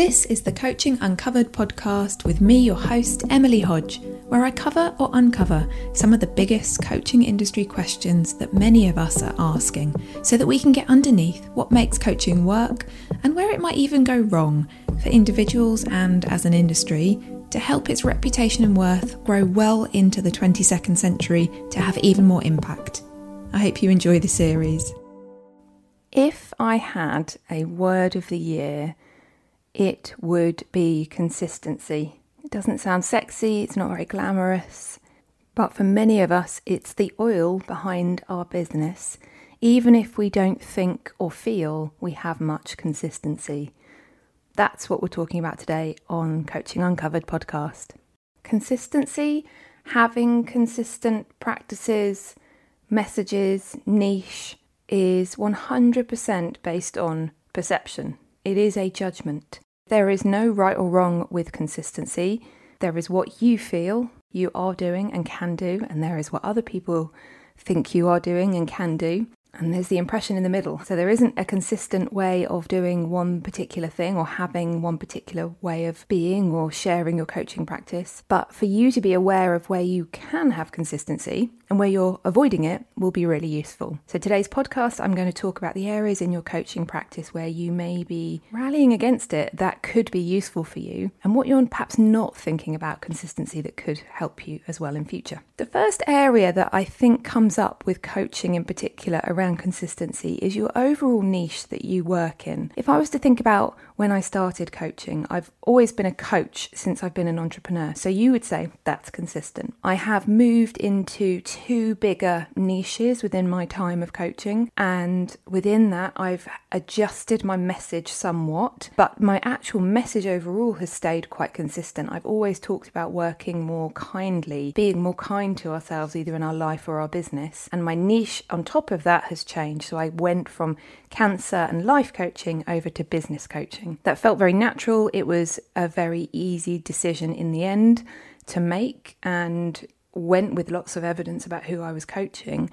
This is the Coaching Uncovered podcast with me, your host, Emily Hodge, where I cover or uncover some of the biggest coaching industry questions that many of us are asking so that we can get underneath what makes coaching work and where it might even go wrong for individuals and as an industry to help its reputation and worth grow well into the 22nd century to have even more impact. I hope you enjoy the series. If I had a word of the year, it would be consistency. It doesn't sound sexy, it's not very glamorous, but for many of us, it's the oil behind our business, even if we don't think or feel we have much consistency. That's what we're talking about today on Coaching Uncovered podcast. Consistency, having consistent practices, messages, niche, is 100% based on perception. It is a judgment. There is no right or wrong with consistency. There is what you feel you are doing and can do, and there is what other people think you are doing and can do and there's the impression in the middle. So there isn't a consistent way of doing one particular thing or having one particular way of being or sharing your coaching practice. But for you to be aware of where you can have consistency and where you're avoiding it will be really useful. So today's podcast, I'm going to talk about the areas in your coaching practice where you may be rallying against it that could be useful for you and what you're perhaps not thinking about consistency that could help you as well in future. The first area that I think comes up with coaching in particular around consistency is your overall niche that you work in. If I was to think about when I started coaching, I've always been a coach since I've been an entrepreneur. So you would say that's consistent. I have moved into two bigger niches within my time of coaching, and within that, I've adjusted my message somewhat, but my actual message overall has stayed quite consistent. I've always talked about working more kindly, being more kind to ourselves, either in our life or our business, and my niche on top of that has changed. So I went from cancer and life coaching over to business coaching. That felt very natural. It was a very easy decision in the end to make and went with lots of evidence about who I was coaching.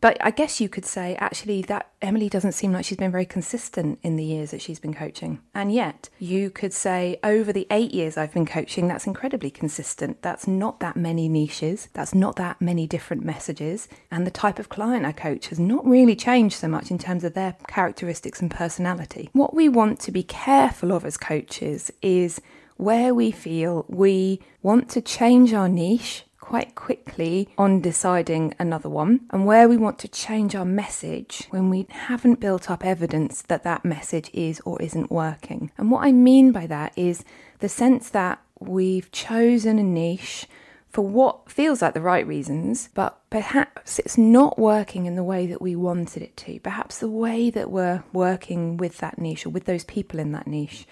But I guess you could say actually that Emily doesn't seem like she's been very consistent in the years that she's been coaching. And yet, you could say over the eight years I've been coaching, that's incredibly consistent. That's not that many niches, that's not that many different messages. And the type of client I coach has not really changed so much in terms of their characteristics and personality. What we want to be careful of as coaches is where we feel we want to change our niche quite quickly on deciding another one and where we want to change our message when we haven't built up evidence that that message is or isn't working. And what I mean by that is the sense that we've chosen a niche for what feels like the right reasons, but perhaps it's not working in the way that we wanted it to. Perhaps the way that we're working with that niche or with those people in that niche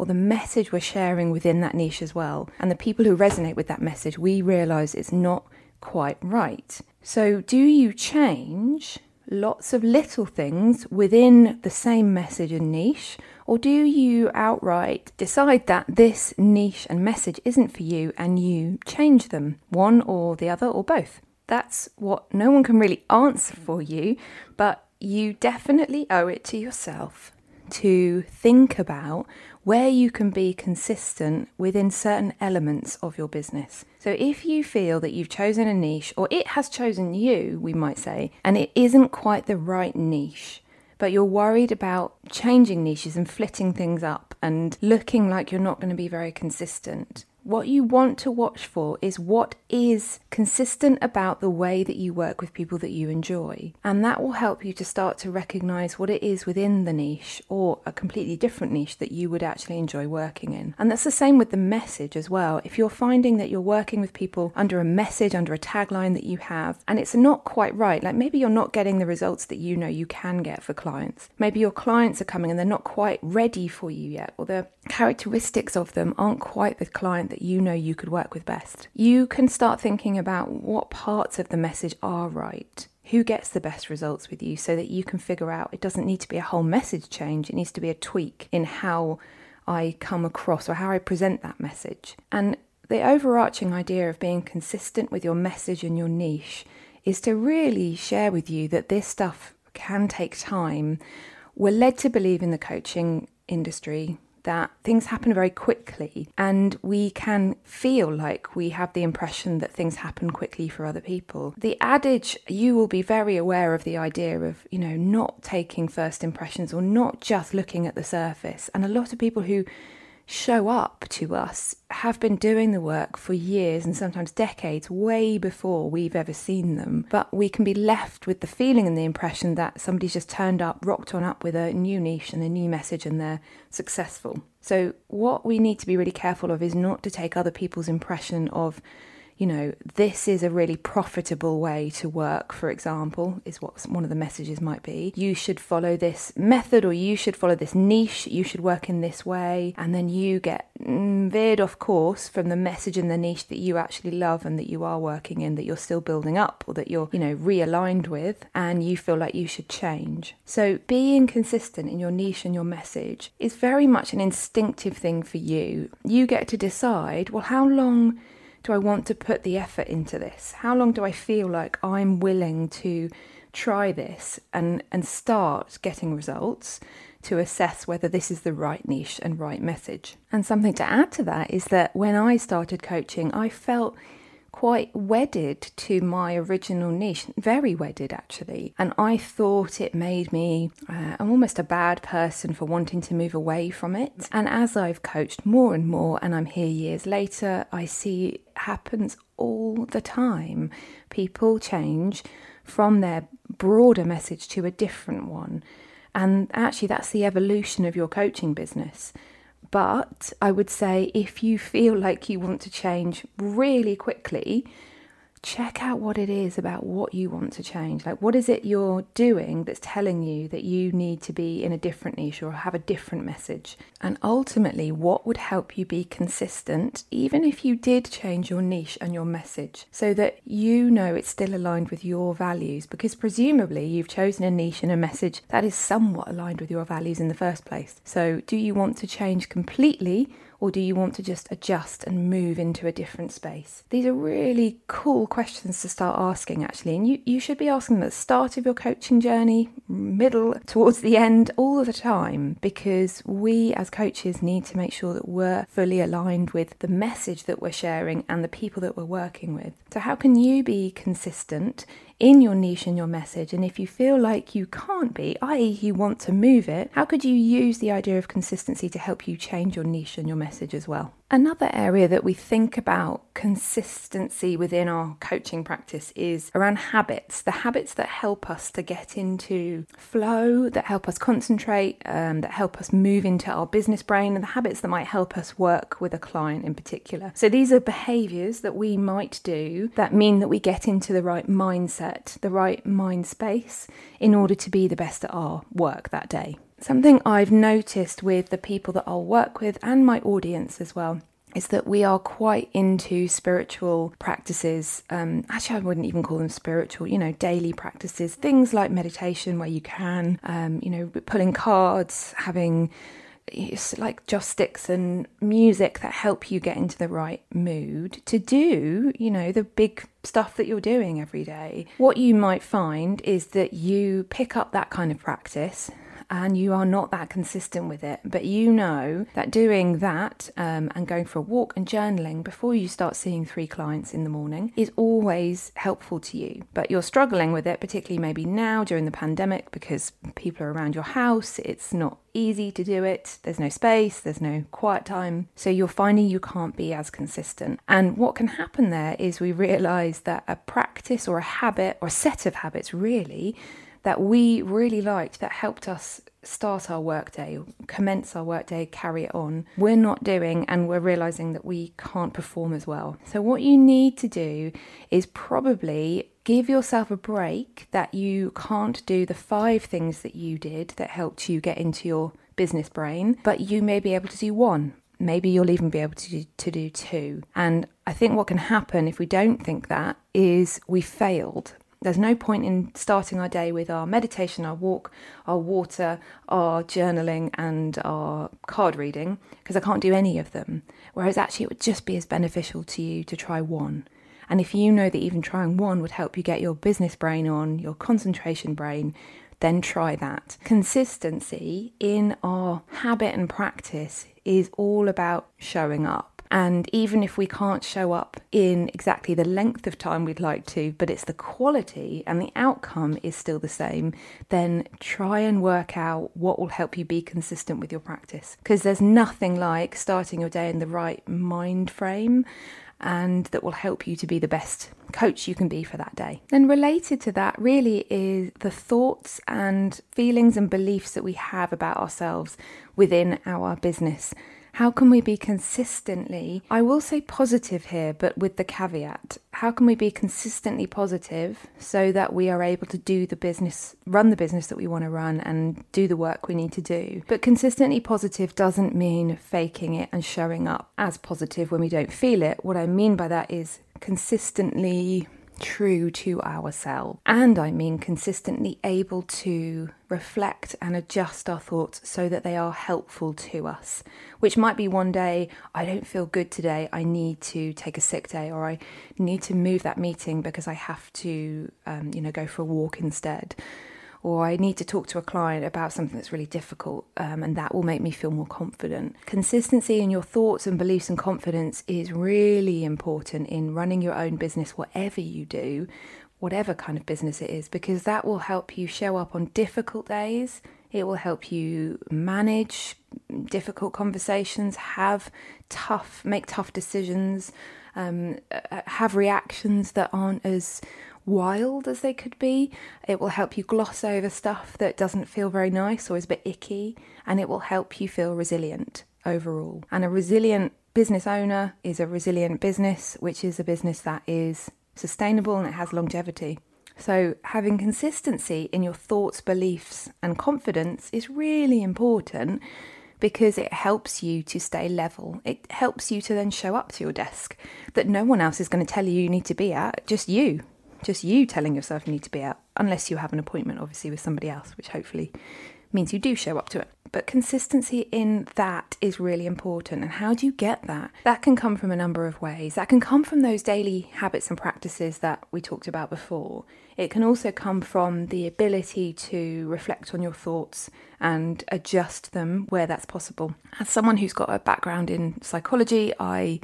or the message we're sharing within that niche as well. And the people who resonate with that message, we realize it's not quite right. So, do you change lots of little things within the same message and niche? Or do you outright decide that this niche and message isn't for you and you change them, one or the other or both? That's what no one can really answer for you, but you definitely owe it to yourself to think about where you can be consistent within certain elements of your business. So, if you feel that you've chosen a niche, or it has chosen you, we might say, and it isn't quite the right niche, but you're worried about changing niches and flitting things up and looking like you're not going to be very consistent, what you want to watch for is what is consistent about the way that you work with people that you enjoy. And that will help you to start to recognize what it is within the niche or a completely different niche that you would actually enjoy working in. And that's the same with the message as well. If you're finding that you're working with people under a message, under a tagline that you have, and it's not quite right, like maybe you're not getting the results that you know you can get for clients. Maybe your clients are coming and they're not quite ready for you yet, or the characteristics of them aren't quite the client that you know you could work with best. You can start thinking about what parts of the message are right. Who gets the best results with you so that you can figure out it doesn't need to be a whole message change, it needs to be a tweak in how I come across or how I present that message. And the overarching idea of being consistent with your message and your niche is to really share with you that this stuff can take time. We're led to believe in the coaching industry that things happen very quickly and we can feel like we have the impression that things happen quickly for other people. The adage, you will be very aware of the idea of, you know, not taking first impressions or not just looking at the surface. And a lot of people who show up to us have been doing the work for years and sometimes decades, way before we've ever seen them. But we can be left with the feeling and the impression that somebody's just turned up, rocked on up with a new niche and a new message, and they're successful. So, what we need to be really careful of is not to take other people's impression of you know, this is a really profitable way to work, for example, is what one of the messages might be. You should follow this method or you should follow this niche, you should work in this way, and then you get mm, veered off course from the message and the niche that you actually love and that you are working in, that you're still building up or that you're, you know, realigned with, and you feel like you should change. So being consistent in your niche and your message is very much an instinctive thing for you. You get to decide, well, how long do I want to put the effort into this? How long do I feel like I'm willing to try this and, and start getting results to assess whether this is the right niche and right message? And something to add to that is that when I started coaching, I felt quite wedded to my original niche, very wedded actually. And I thought it made me, uh, I'm almost a bad person for wanting to move away from it. And as I've coached more and more, and I'm here years later, I see it happens all the time. People change from their broader message to a different one. And actually, that's the evolution of your coaching business. But I would say if you feel like you want to change really quickly, check out what it is about what you want to change. Like, what is it you're doing that's telling you that you need to be in a different niche or have a different message? And ultimately, what would help you be consistent, even if you did change your niche and your message, so that you know it's still aligned with your values? Because presumably, you've chosen a niche and a message that is somewhat aligned with your values in the first place. So, do you want to change completely? Or do you want to just adjust and move into a different space? These are really cool questions to start asking, actually, and you, you should be asking them at the start of your coaching journey, middle, towards the end, all the time, because we as coaches need to make sure that we're fully aligned with the message that we're sharing and the people that we're working with. So, how can you be consistent in your niche and your message. And if you feel like you can't be, i.e., you want to move it, how could you use the idea of consistency to help you change your niche and your message as well? Another area that we think about consistency within our coaching practice is around habits, the habits that help us to get into flow, that help us concentrate, um, that help us move into our business brain, and the habits that might help us work with a client in particular. So these are behaviors that we might do that mean that we get into the right mindset, the right mind space in order to be the best at our work that day. Something I've noticed with the people that I'll work with and my audience as well is that we are quite into spiritual practices. Um, actually, I wouldn't even call them spiritual, you know, daily practices, things like meditation where you can, um, you know, pulling cards, having like joss sticks and music that help you get into the right mood to do, you know, the big stuff that you're doing every day. What you might find is that you pick up that kind of practice and you are not that consistent with it, but you know that doing that um, and going for a walk and journaling before you start seeing three clients in the morning is always helpful to you. But you're struggling with it, particularly maybe now during the pandemic because people are around your house, it's not easy to do it. There's no space, there's no quiet time. So you're finding you can't be as consistent. And what can happen there is we realize that a practice or a habit or a set of habits really that we really liked that helped us start our workday, commence our workday, carry it on, we're not doing, and we're realizing that we can't perform as well. So, what you need to do is probably give yourself a break that you can't do the five things that you did that helped you get into your business brain, but you may be able to do one. Maybe you'll even be able to do, to do two. And I think what can happen if we don't think that is we failed there's no point in starting our day with our meditation, our walk, our water, our journaling, and our card reading because I can't do any of them. Whereas actually, it would just be as beneficial to you to try one. And if you know that even trying one would help you get your business brain on, your concentration brain, then try that. Consistency in our habit and practice is all about showing up. And even if we can't show up in exactly the length of time we'd like to, but it's the quality and the outcome is still the same, then try and work out what will help you be consistent with your practice. Because there's nothing like starting your day in the right mind frame and that will help you to be the best coach you can be for that day. And related to that, really, is the thoughts and feelings and beliefs that we have about ourselves within our business. How can we be consistently, I will say positive here, but with the caveat, how can we be consistently positive so that we are able to do the business, run the business that we want to run and do the work we need to do? But consistently positive doesn't mean faking it and showing up as positive when we don't feel it. What I mean by that is consistently true to ourselves. And I mean consistently able to reflect and adjust our thoughts so that they are helpful to us. Which might be one day, I don't feel good today, I need to take a sick day, or I need to move that meeting because I have to, um, you know, go for a walk instead or I need to talk to a client about something that's really difficult, um, and that will make me feel more confident. Consistency in your thoughts and beliefs and confidence is really important in running your own business, whatever you do, whatever kind of business it is, because that will help you show up on difficult days. It will help you manage difficult conversations, have tough, make tough decisions, um, uh, have reactions that aren't as wild as they could be. It will help you gloss over stuff that doesn't feel very nice or is a bit icky, and it will help you feel resilient overall. And a resilient business owner is a resilient business, which is a business that is sustainable and it has longevity. So, having consistency in your thoughts, beliefs, and confidence is really important because it helps you to stay level. It helps you to then show up to your desk that no one else is going to tell you you need to be at, just you just you telling yourself you need to be out, unless you have an appointment, obviously, with somebody else, which hopefully means you do show up to it. But consistency in that is really important. And how do you get that? That can come from a number of ways. That can come from those daily habits and practices that we talked about before. It can also come from the ability to reflect on your thoughts and adjust them where that's possible. As someone who's got a background in psychology, I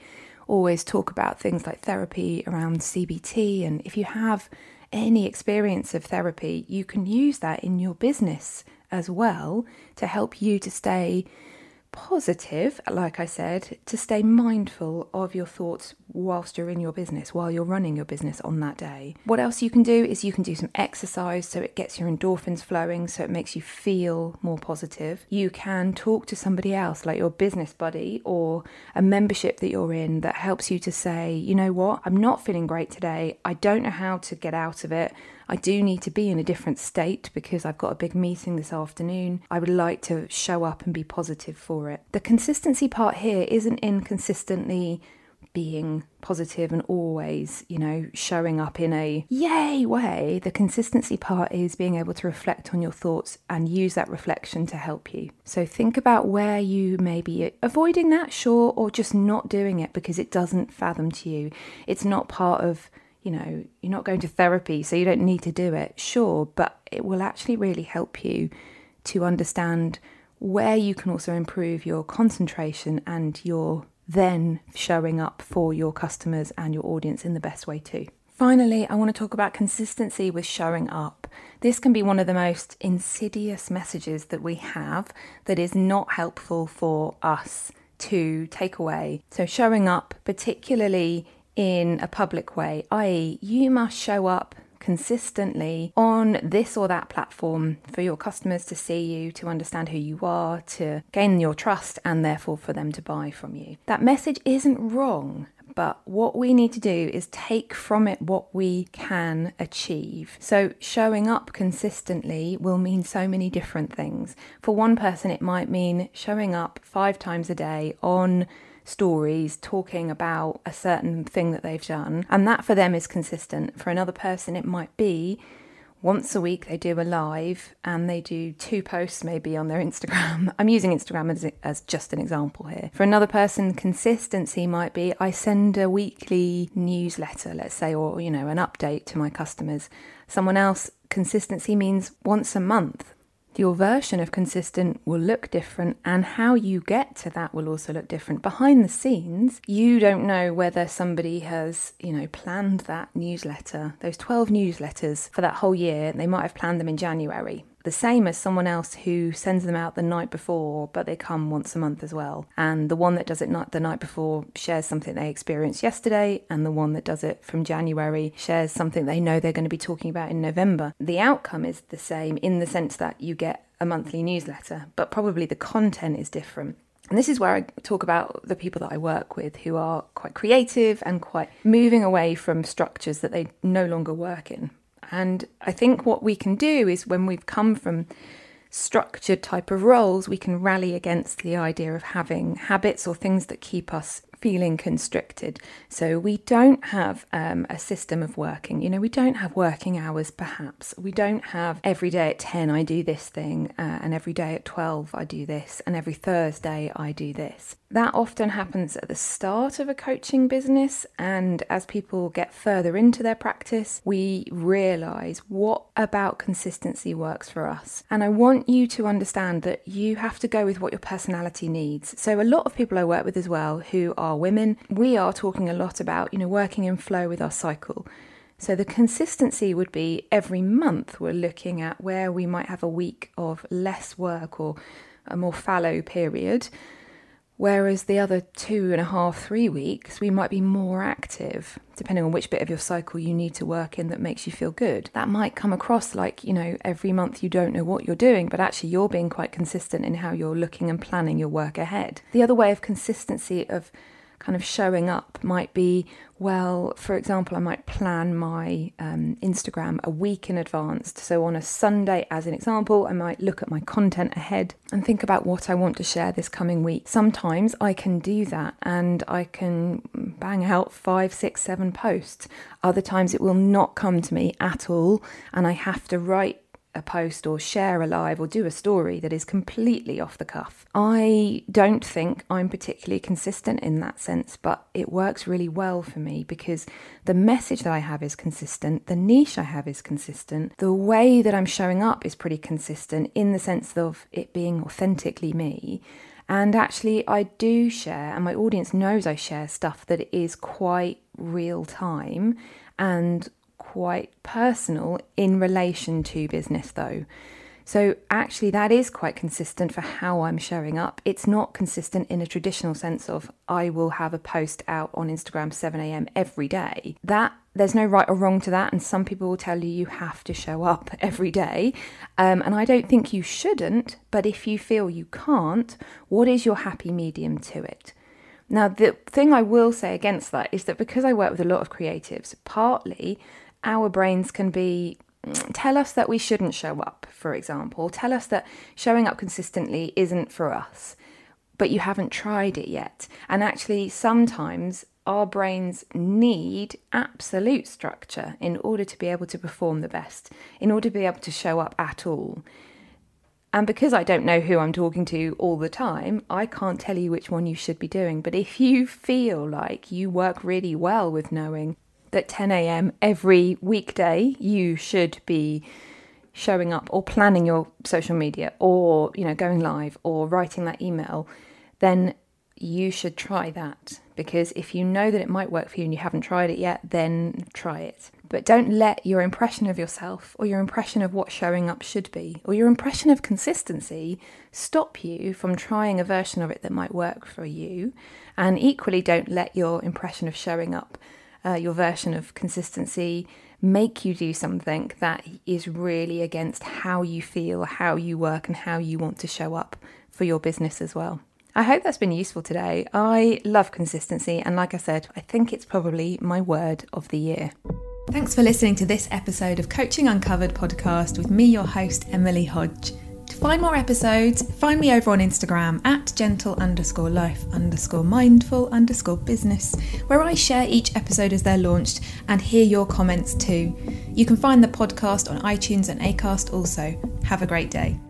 always talk about things like therapy around CBT. And if you have any experience of therapy, you can use that in your business as well to help you to stay positive, like I said, to stay mindful of your thoughts whilst you're in your business, while you're running your business on that day. What else you can do is you can do some exercise so it gets your endorphins flowing, so it makes you feel more positive. You can talk to somebody else, like your business buddy or a membership that you're in, that helps you to say, you know what, I'm not feeling great today. I don't know how to get out of it. I do need to be in a different state because I've got a big meeting this afternoon. I would like to show up and be positive for it. The consistency part here isn't inconsistently being positive and always, you know, showing up in a yay way. The consistency part is being able to reflect on your thoughts and use that reflection to help you. So think about where you may be avoiding that, sure, or just not doing it because it doesn't fathom to you. It's not part of you know, you're not going to therapy, so you don't need to do it, sure, but it will actually really help you to understand where you can also improve your concentration and your then showing up for your customers and your audience in the best way too. Finally, I want to talk about consistency with showing up. This can be one of the most insidious messages that we have that is not helpful for us to take away. So, showing up, particularly in a public way, i.e., you must show up consistently on this or that platform for your customers to see you, to understand who you are, to gain your trust, and therefore for them to buy from you. That message isn't wrong. But what we need to do is take from it what we can achieve. So, showing up consistently will mean so many different things. For one person, it might mean showing up five times a day on stories talking about a certain thing that they've done, and that for them is consistent. For another person, it might be once a week they do a live and they do two posts maybe on their Instagram. I'm using Instagram as, as just an example here. For another person, consistency might be I send a weekly newsletter, let's say, or you know, an update to my customers. Someone else, consistency means once a month your version of consistent will look different, and how you get to that will also look different. Behind the scenes, you don't know whether somebody has, you know, planned that newsletter, those 12 newsletters for that whole year. They might have planned them in January the same as someone else who sends them out the night before, but they come once a month as well. And the one that does it not the night before shares something they experienced yesterday, and the one that does it from January shares something they know they're going to be talking about in November. The outcome is the same in the sense that you get a monthly newsletter, but probably the content is different. And this is where I talk about the people that I work with who are quite creative and quite moving away from structures that they no longer work in. And I think what we can do is when we've come from structured type of roles, we can rally against the idea of having habits or things that keep us feeling constricted. So we don't have um, a system of working. You know, we don't have working hours, perhaps. We don't have every day at 10 I do this thing, uh, and every day at 12 I do this, and every Thursday I do this. That often happens at the start of a coaching business, and as people get further into their practice, we realize what about consistency works for us. And I want you to understand that you have to go with what your personality needs. So, a lot of people I work with as well who are women, we are talking a lot about, you know, working in flow with our cycle. So the consistency would be every month we're looking at where we might have a week of less work or a more fallow period. Whereas the other two and a half, three weeks, we might be more active, depending on which bit of your cycle you need to work in that makes you feel good. That might come across like, you know, every month you don't know what you're doing, but actually you're being quite consistent in how you're looking and planning your work ahead. The other way of consistency of kind of showing up might be well, for example, I might plan my um, Instagram a week in advance. So, on a Sunday, as an example, I might look at my content ahead and think about what I want to share this coming week. Sometimes I can do that and I can bang out five, six, seven posts. Other times it will not come to me at all, and I have to write a post or share a live or do a story that is completely off the cuff. I don't think I'm particularly consistent in that sense, but it works really well for me because the message that I have is consistent, the niche I have is consistent, the way that I'm showing up is pretty consistent in the sense of it being authentically me. And actually, I do share, and my audience knows I share stuff that is quite real time and quite personal in relation to business, though. So, actually, that is quite consistent for how I'm showing up. It's not consistent in a traditional sense of I will have a post out on Instagram 7am every day. That there's no right or wrong to that, and some people will tell you you have to show up every day. Um, and I don't think you shouldn't, but if you feel you can't, what is your happy medium to it? Now, the thing I will say against that is that because I work with a lot of creatives, partly our brains can be mm, tell us that we shouldn't show up, for example, tell us that showing up consistently isn't for us, but you haven't tried it yet. And actually, sometimes our brains need absolute structure in order to be able to perform the best, in order to be able to show up at all. And because I don't know who I'm talking to all the time, I can't tell you which one you should be doing. But if you feel like you work really well with knowing at 10 a.m. every weekday, you should be showing up or planning your social media or, you know, going live or writing that email, then you should try that because if you know that it might work for you and you haven't tried it yet, then try it. But don't let your impression of yourself or your impression of what showing up should be or your impression of consistency stop you from trying a version of it that might work for you. And equally, don't let your impression of showing up uh, your version of consistency make you do something that is really against how you feel, how you work, and how you want to show up for your business as well. I hope that's been useful today. I love consistency, and like I said, I think it's probably my word of the year. Thanks for listening to this episode of Coaching Uncovered podcast with me, your host, Emily Hodge. Find more episodes, find me over on Instagram at gentle underscore life underscore mindful underscore business, where I share each episode as they're launched and hear your comments too. You can find the podcast on iTunes and Acast also. Have a great day.